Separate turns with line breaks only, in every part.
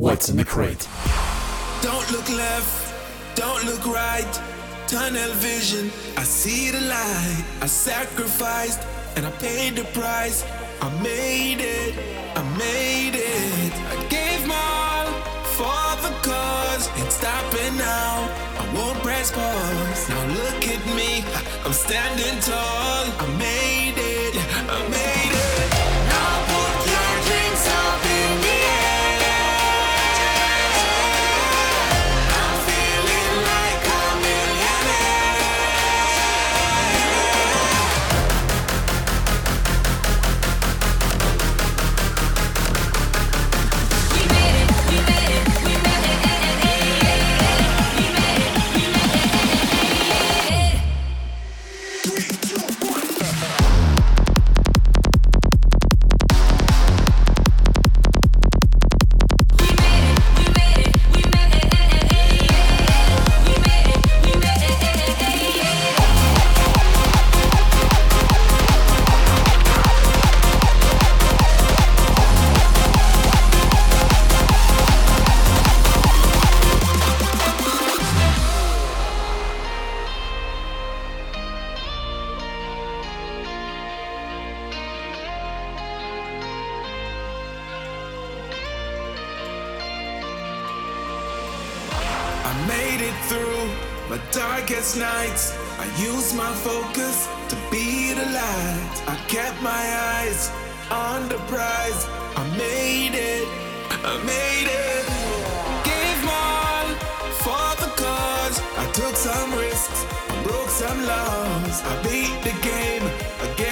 What's in the crate?
Don't look left, don't look right. Tunnel vision, I see the light. I sacrificed and I paid the price. I made it, I made it. I gave my all for the cause. It's stopping now. I won't press pause. Now look at me, I'm standing tall. I made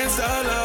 inside.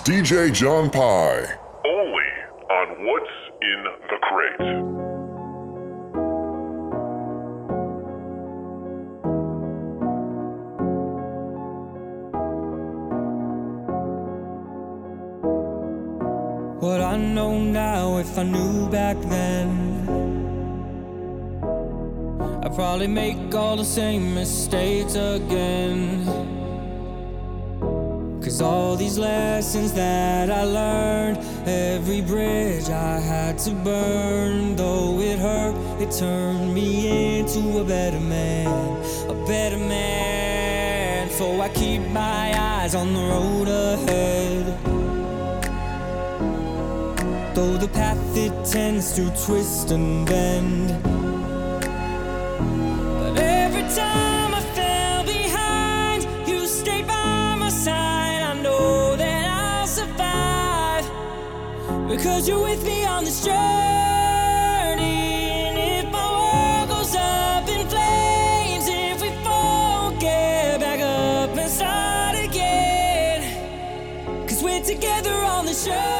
DJ John Pye. Only on What's in the Crate.
What I know now, if I knew back then, I'd probably make all the same mistakes again. Cause all these lessons that I learned, every bridge I had to burn, though it hurt, it turned me into a better man, a better man. So I keep my eyes on the road ahead. Though the path it tends to twist and bend. Cause you're with me on this journey. And if my world goes up in flames, if we fall, get back up and start again. Cause we're together on the journey.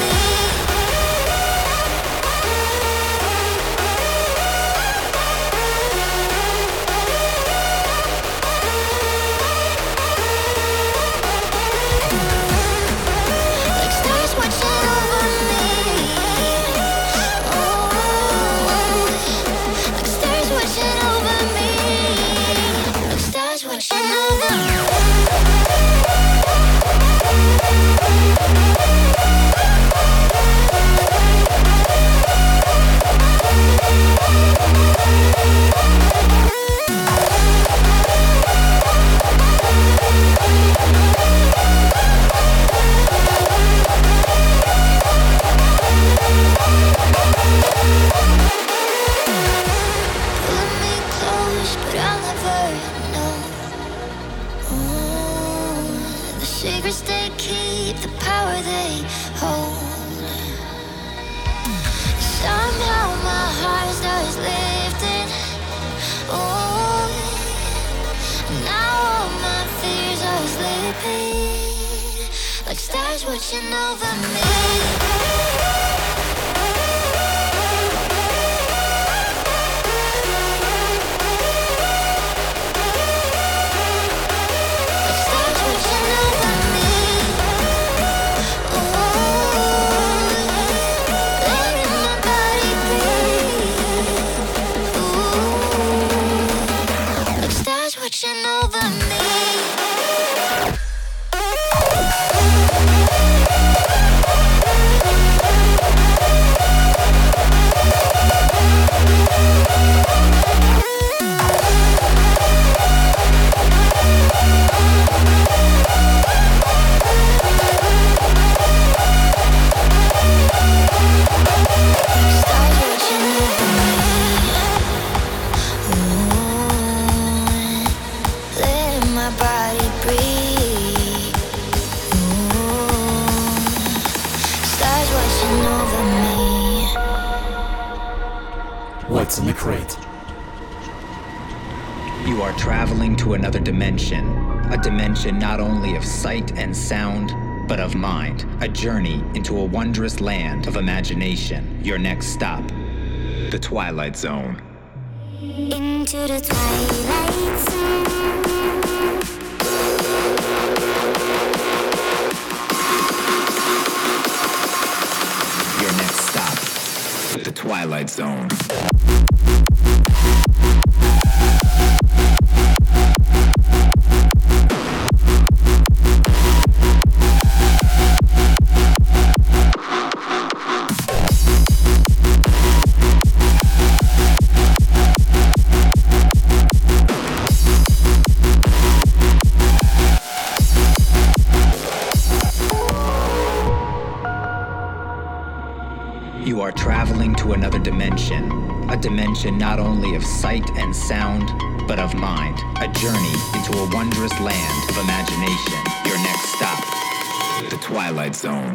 journey into a wondrous land of imagination. Your next stop, the Twilight Zone.
Into the Twilight Zone.
Your next stop, the Twilight Zone. of sight and sound, but of mind. A journey into a wondrous land of imagination. Your next stop, the Twilight Zone.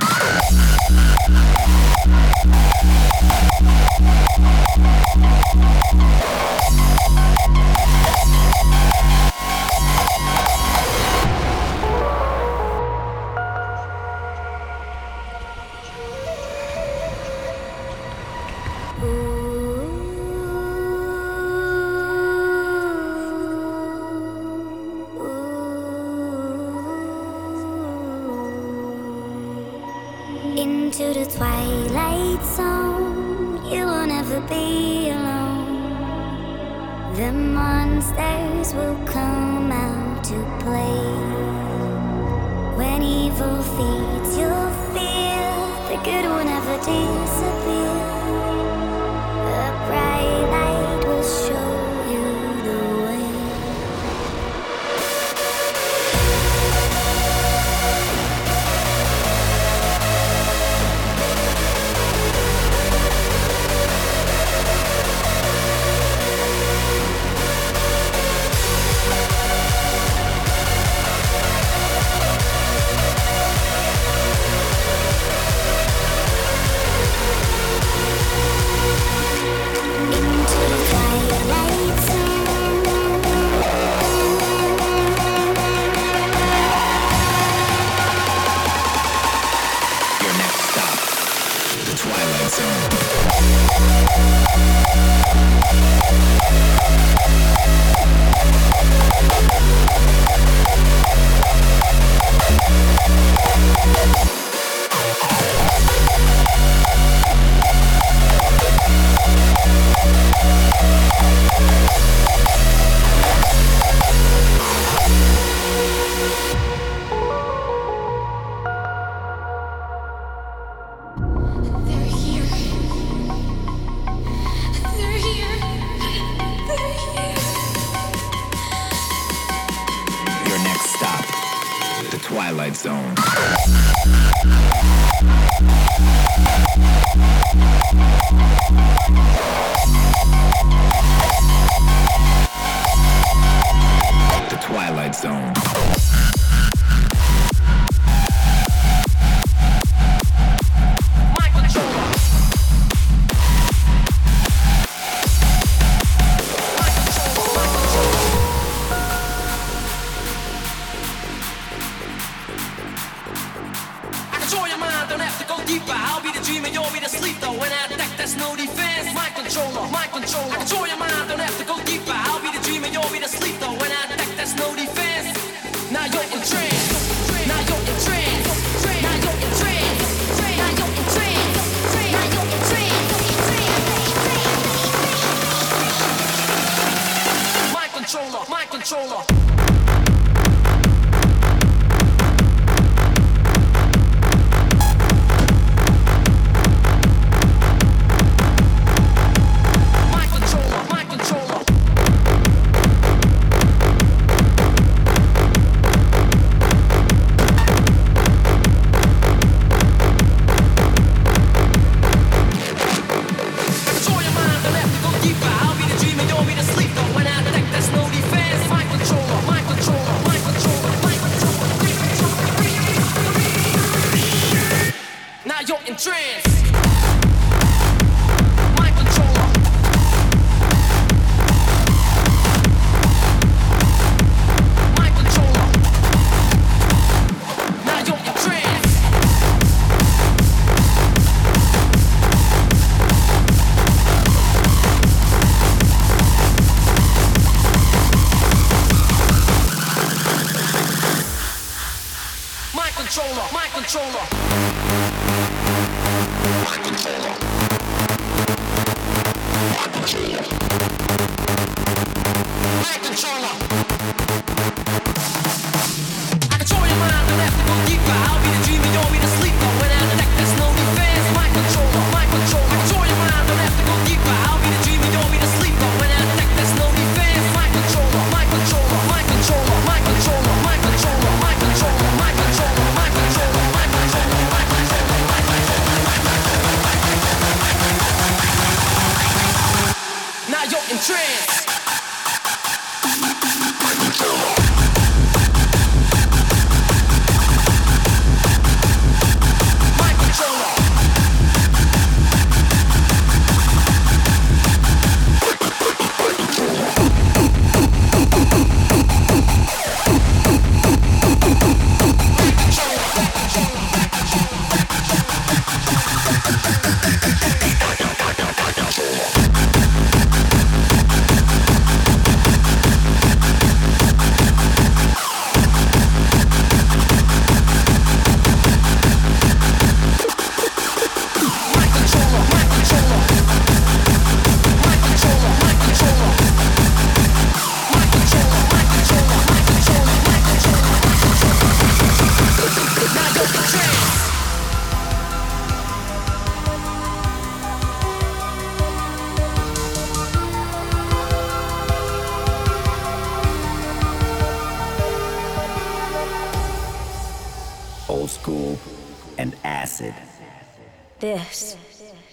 This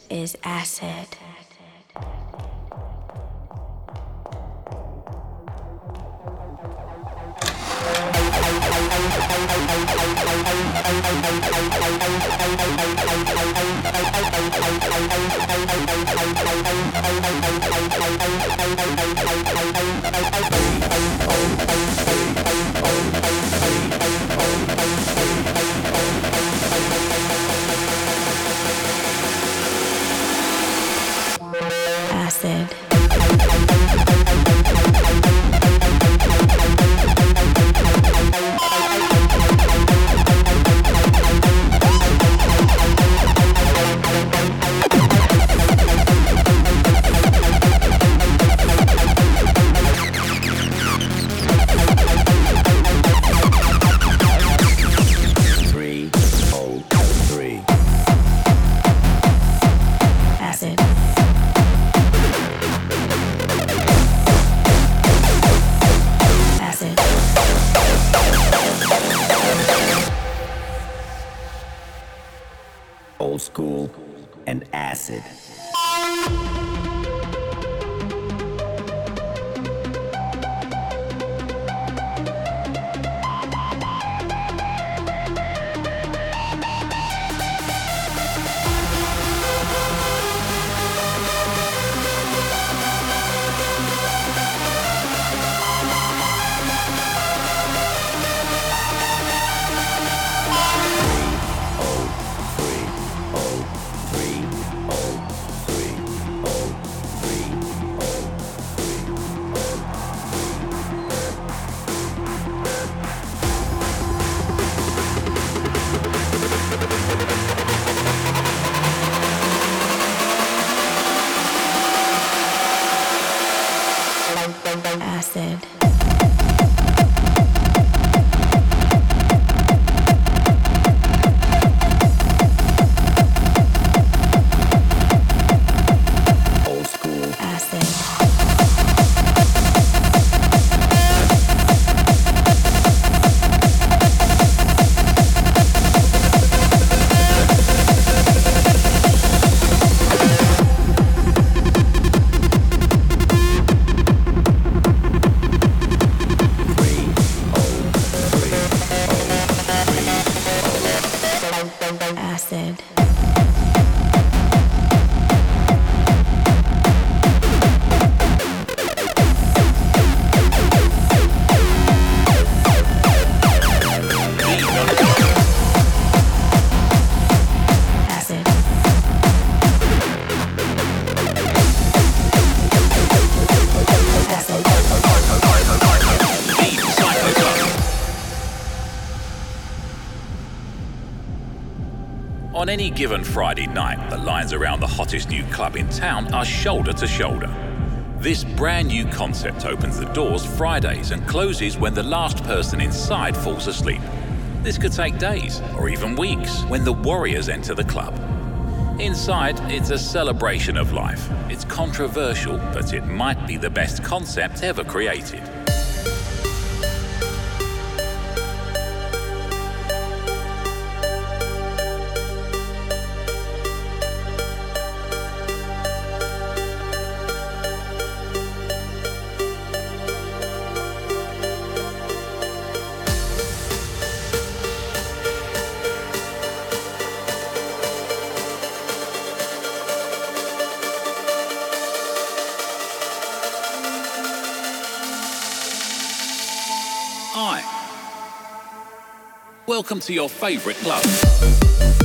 is
acid.
said, any given Friday night, the lines around the hottest new club in town are shoulder to shoulder. This brand new concept opens the doors Fridays and closes when the last person inside falls asleep. This could take days or even weeks when the Warriors enter the club. Inside, it's a celebration of life. It's controversial, but it might be the best concept ever created. Welcome to your favorite club.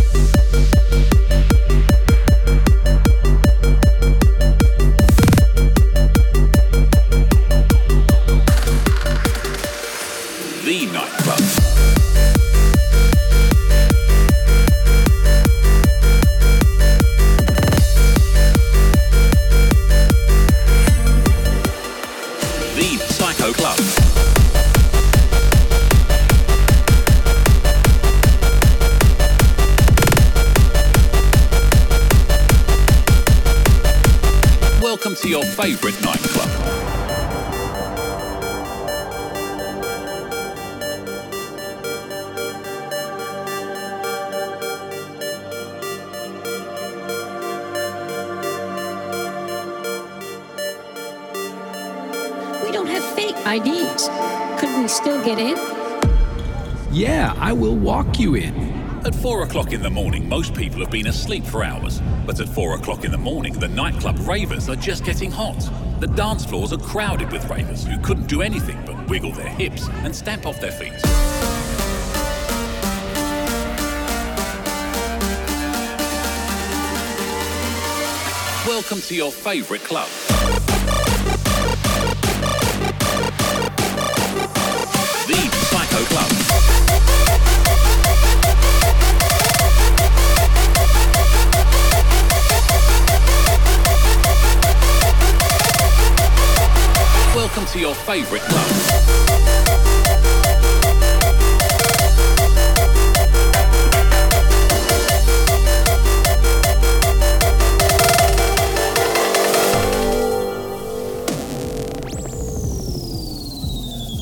People have been asleep for hours. But at four o'clock in the morning, the nightclub ravers are just getting hot. The dance floors are crowded with ravers who couldn't do anything but wiggle their hips and stamp off their feet. Welcome to your favorite club. Welcome to your favorite club.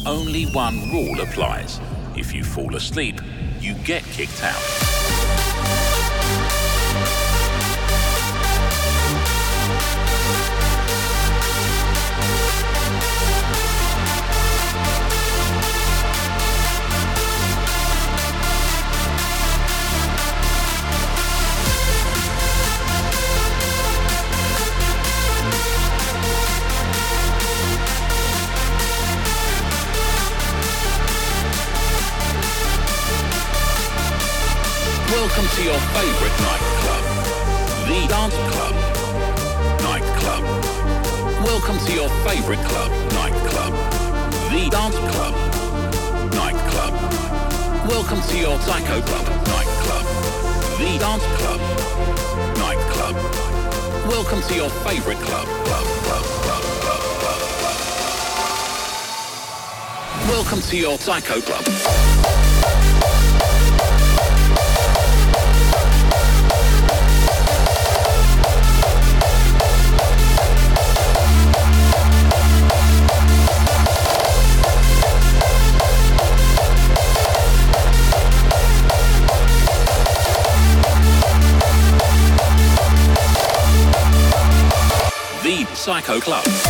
Only one rule applies. If you fall asleep, you get kicked out. Your favorite nightclub, the Dance Club. Nightclub. Welcome to your favorite club, nightclub, the Dance Club. Nightclub. Welcome to your Psycho Club, nightclub, the Dance Club. Nightclub. Welcome to your favorite club, club, club, club, club, club, club. Welcome to your Psycho Club. Club.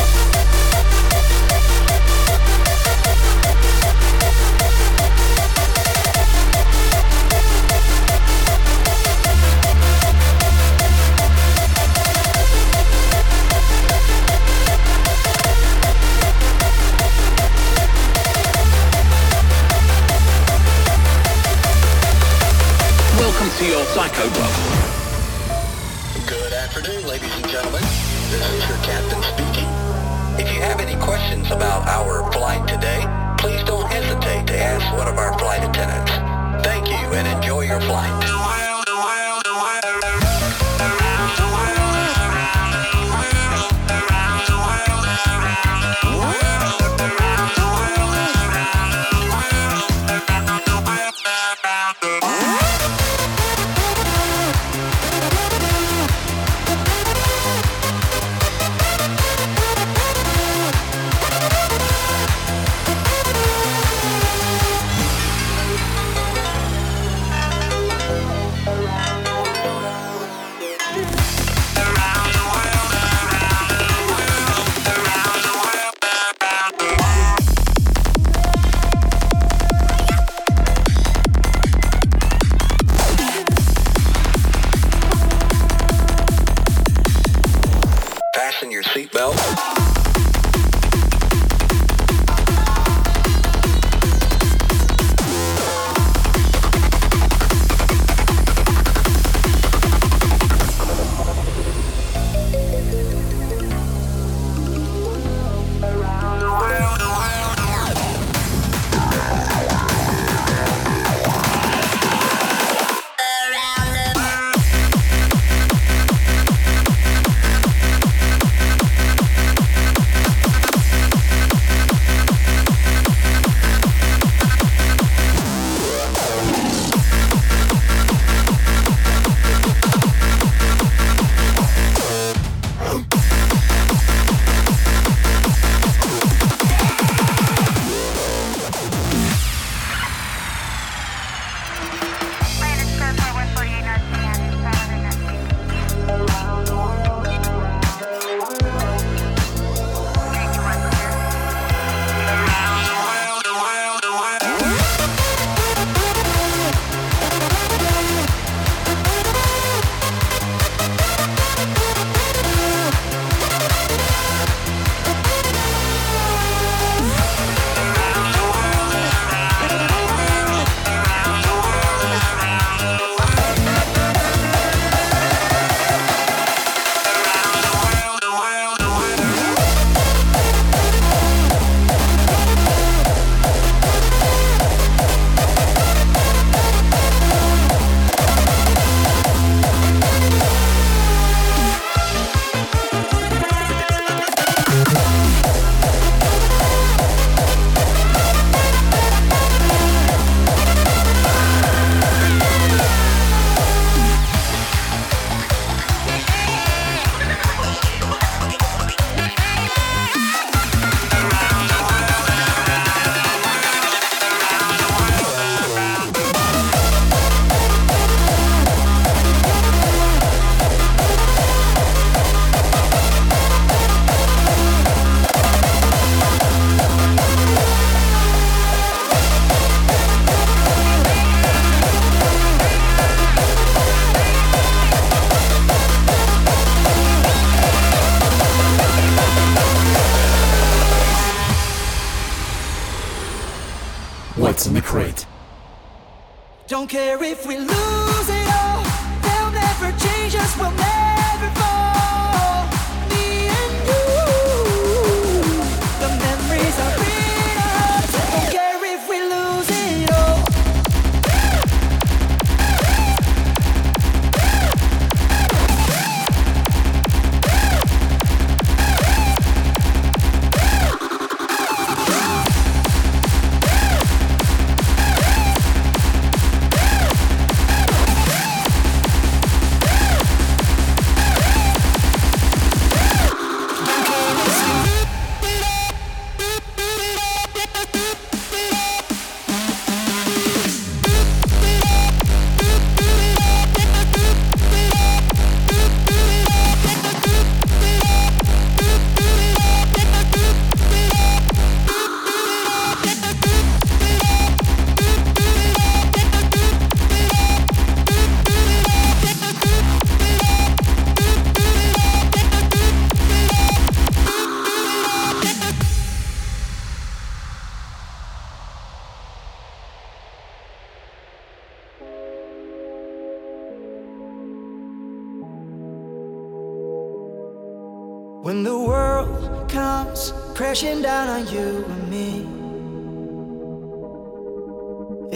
When the
world comes
crashing down on you and me,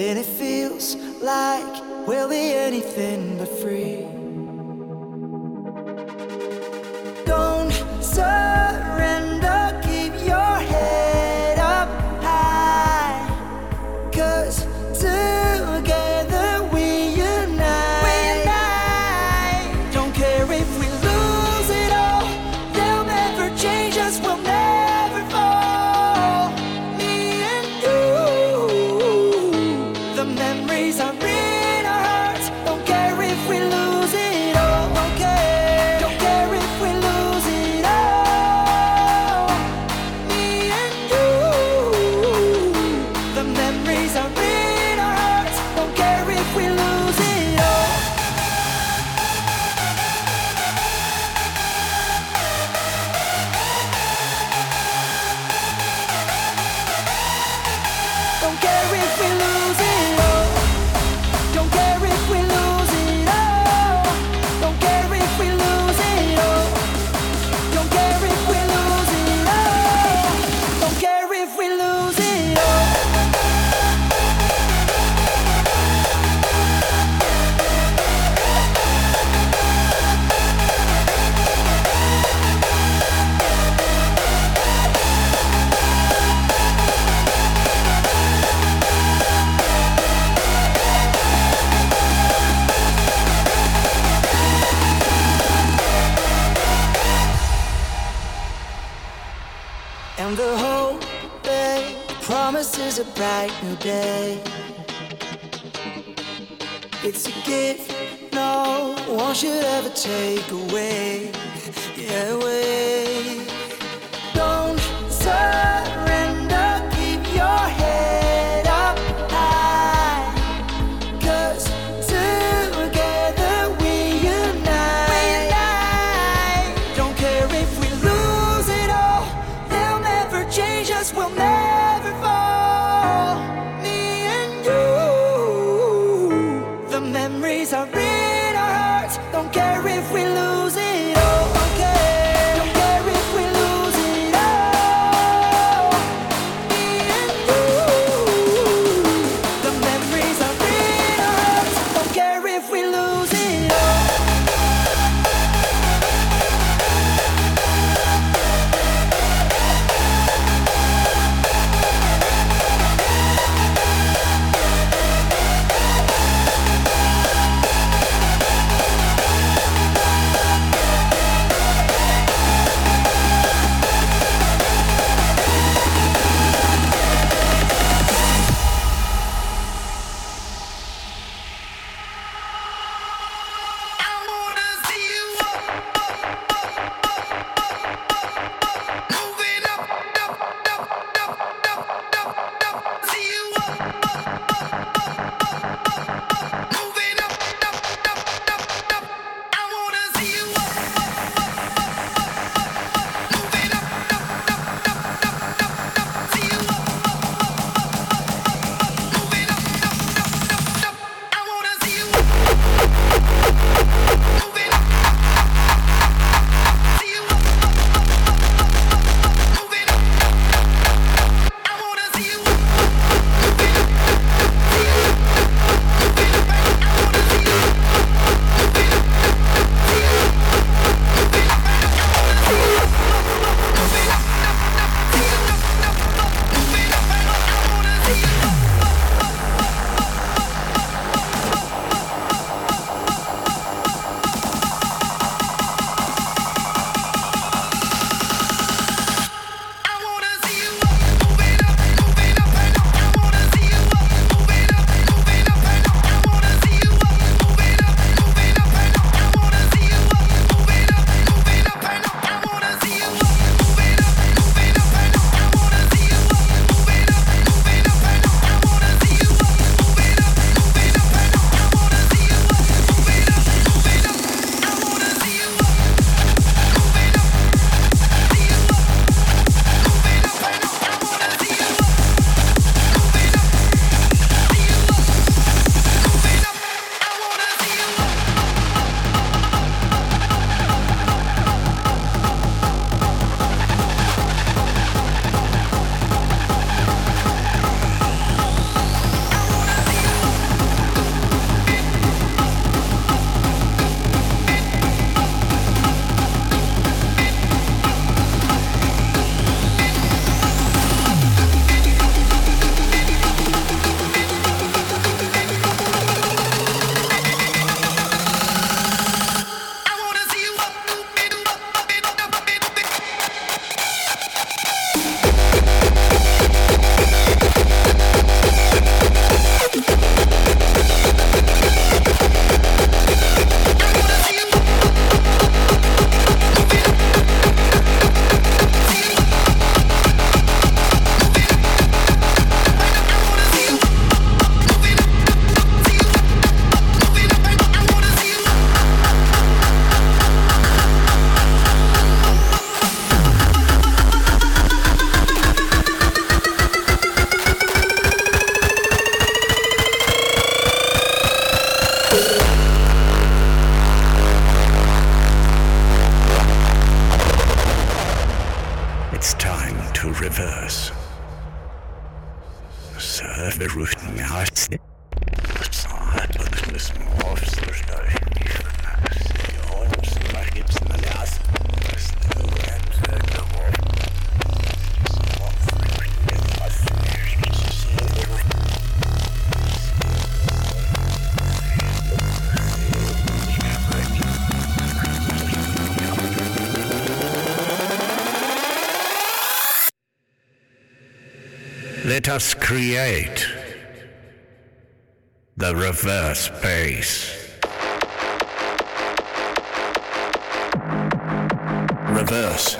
and it feels like we'll be anything but free. promises a bright new day. It's a gift no one should ever take away. Yeah, away. Us
create the reverse bass. Reverse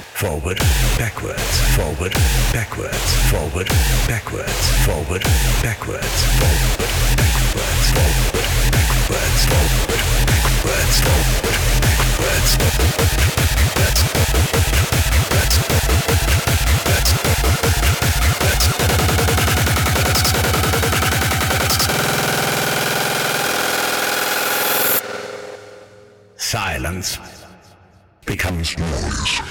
Forward, backwards. Forward, backwards. Forward, backwards. Forward, backwards. Forward, backwards. Forward, backwards. Forward, backwards. Forward, backwards. Silence becomes noise.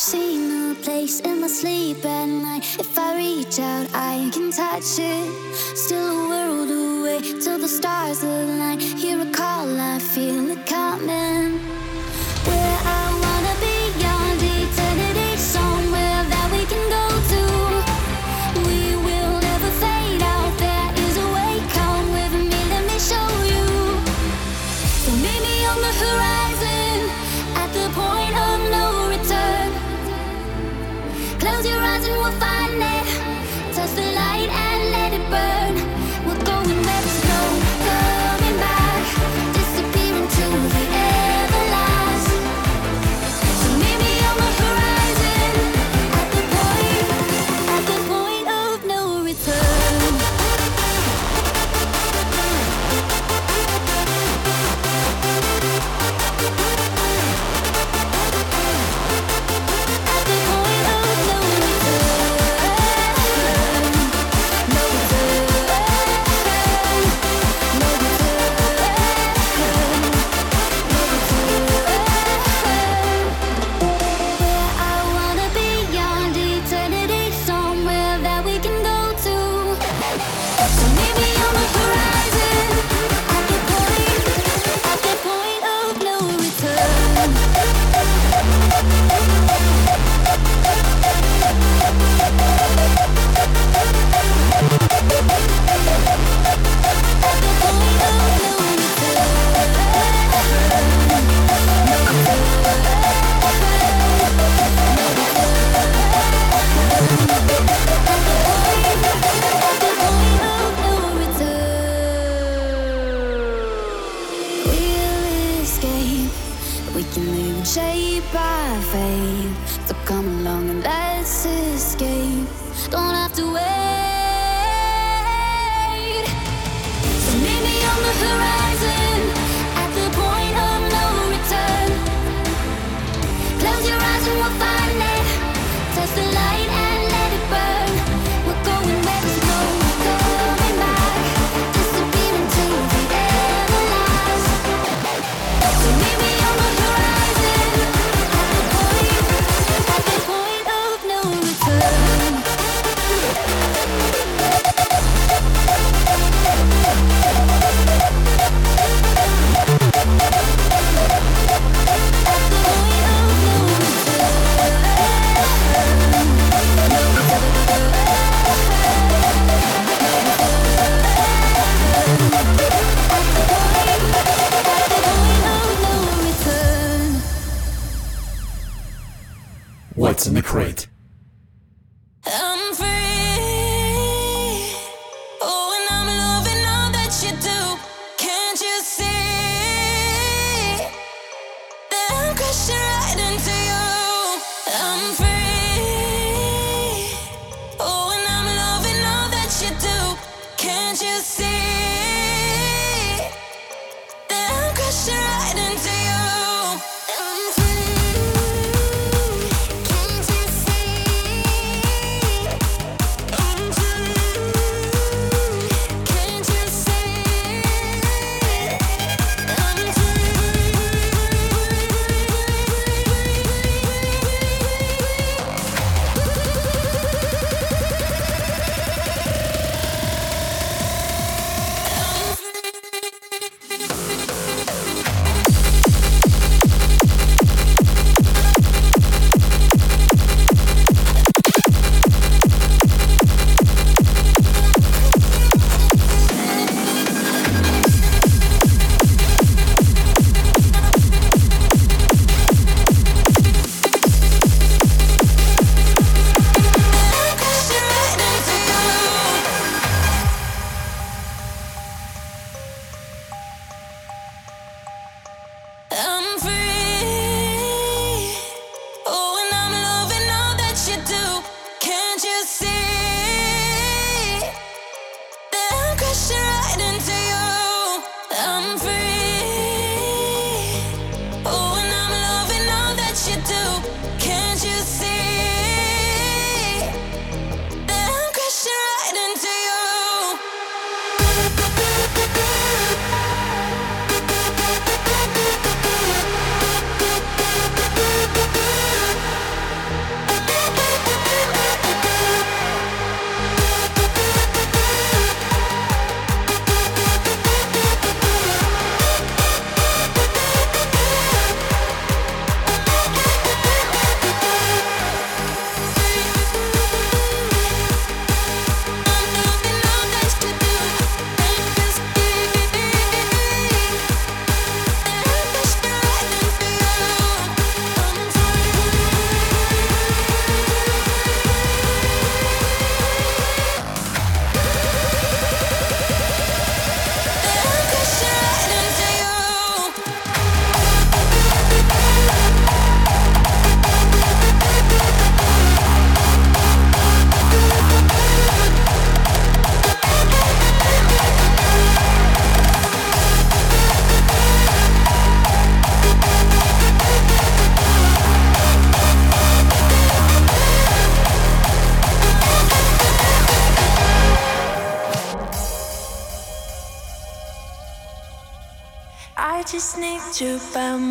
Seen a place in my sleep at night. If I reach out, I can touch it. Still a world away till the stars align. Hear a call, I feel it coming. You
by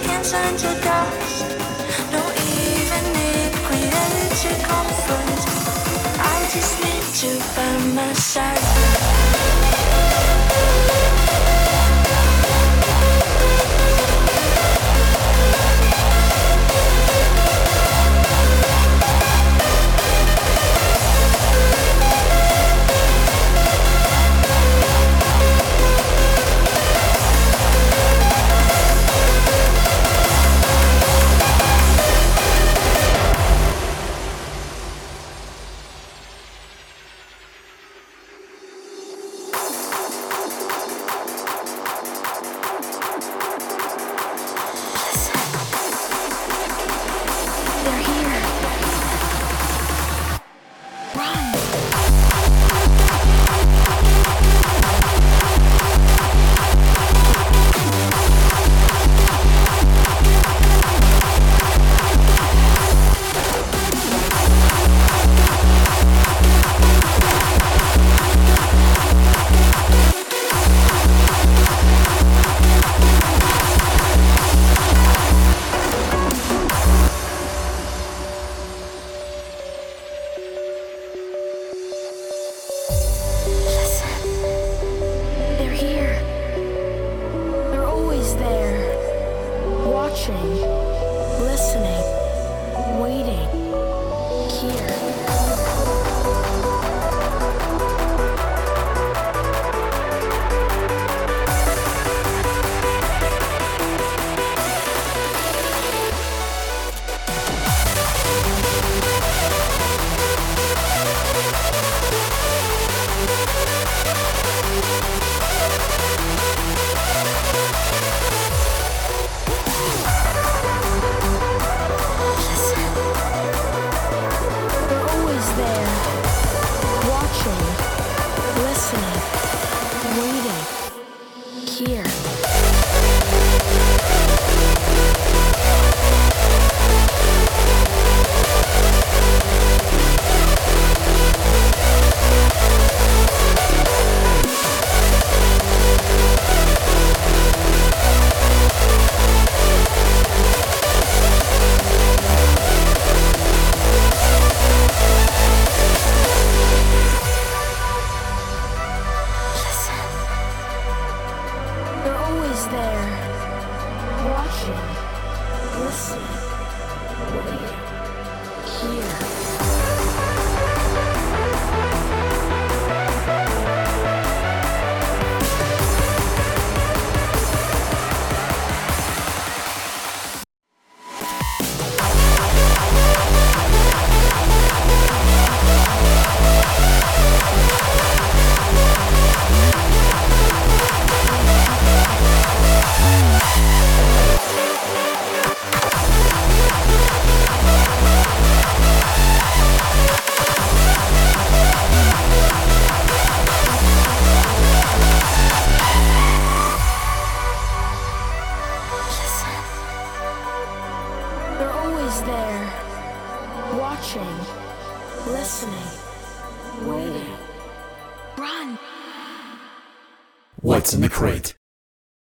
Can turn to dust. I just need my side.